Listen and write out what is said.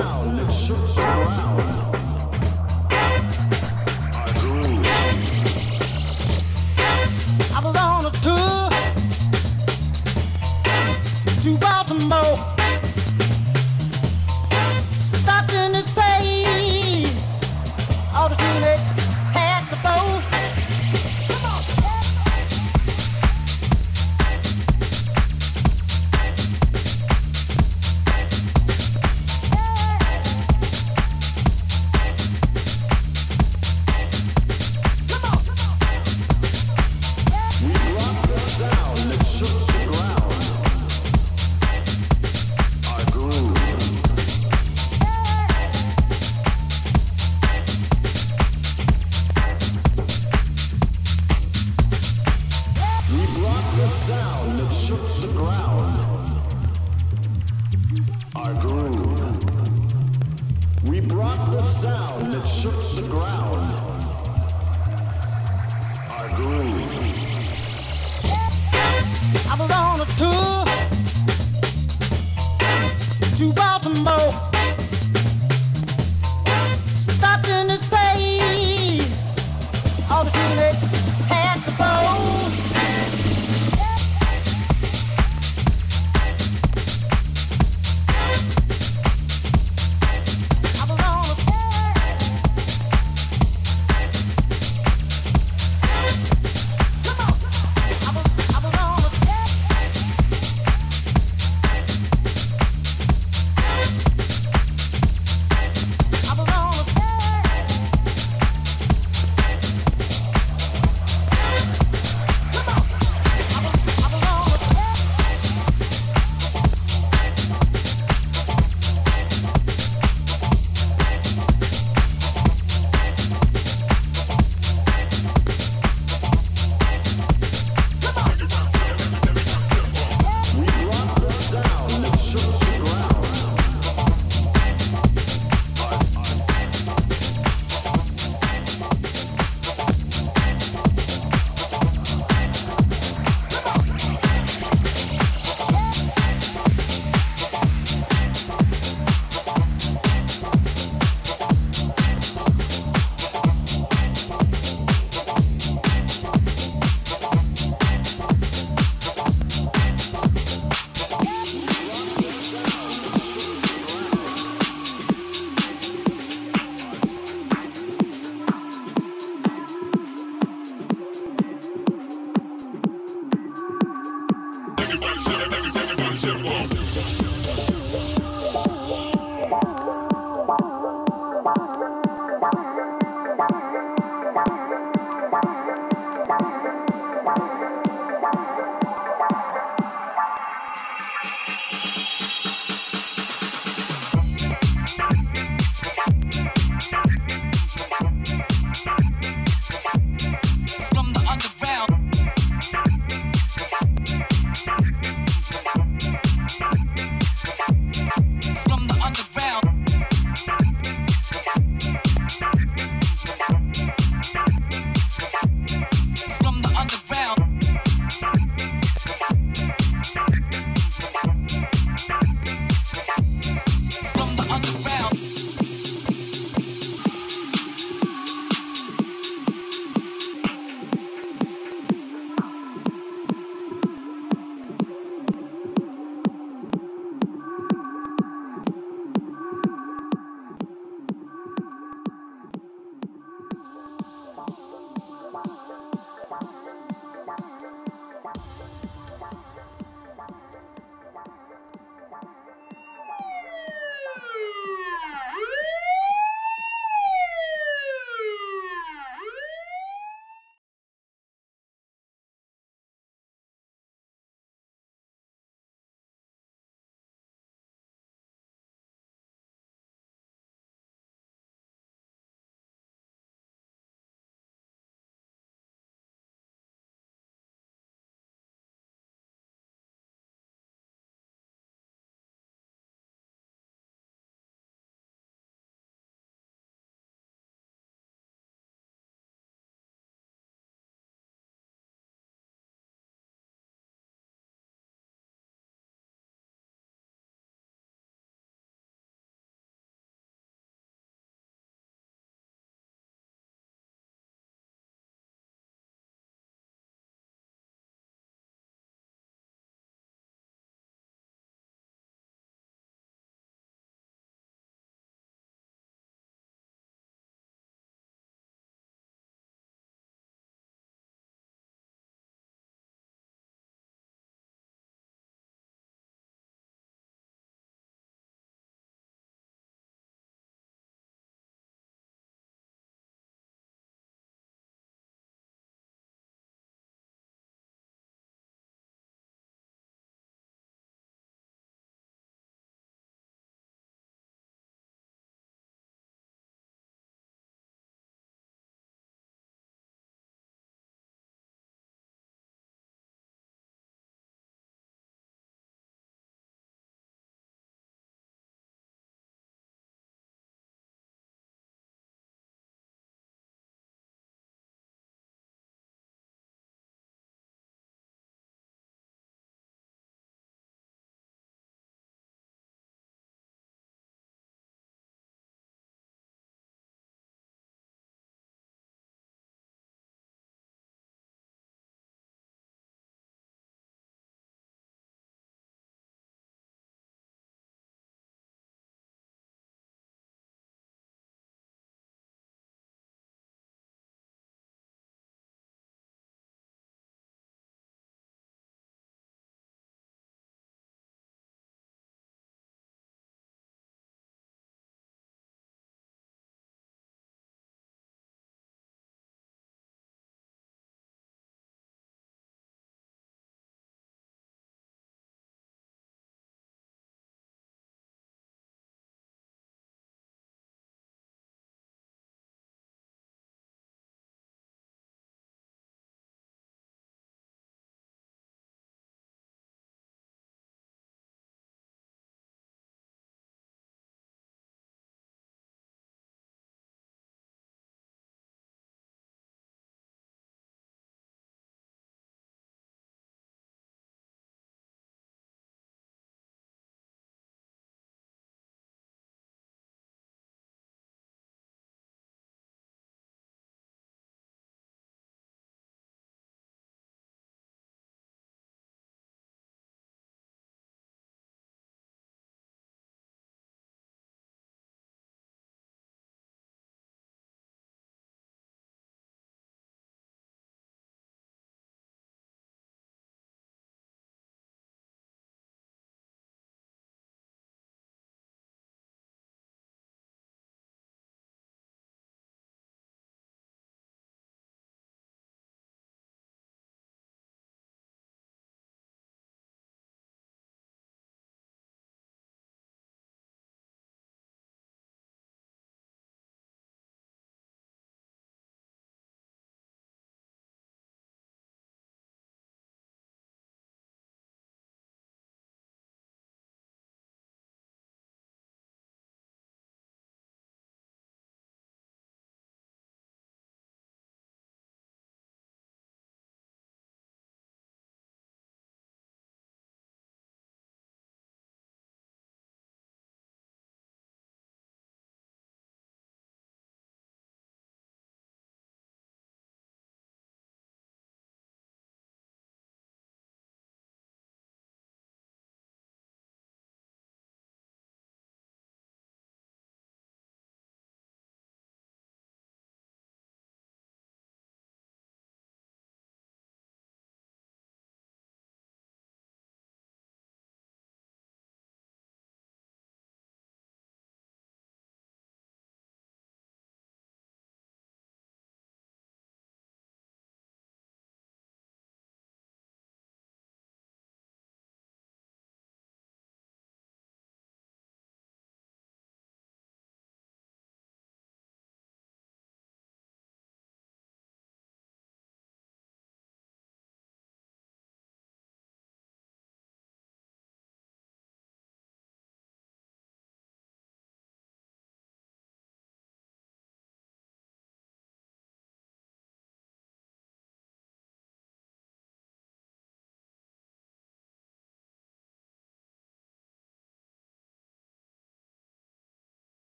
down, Look shook.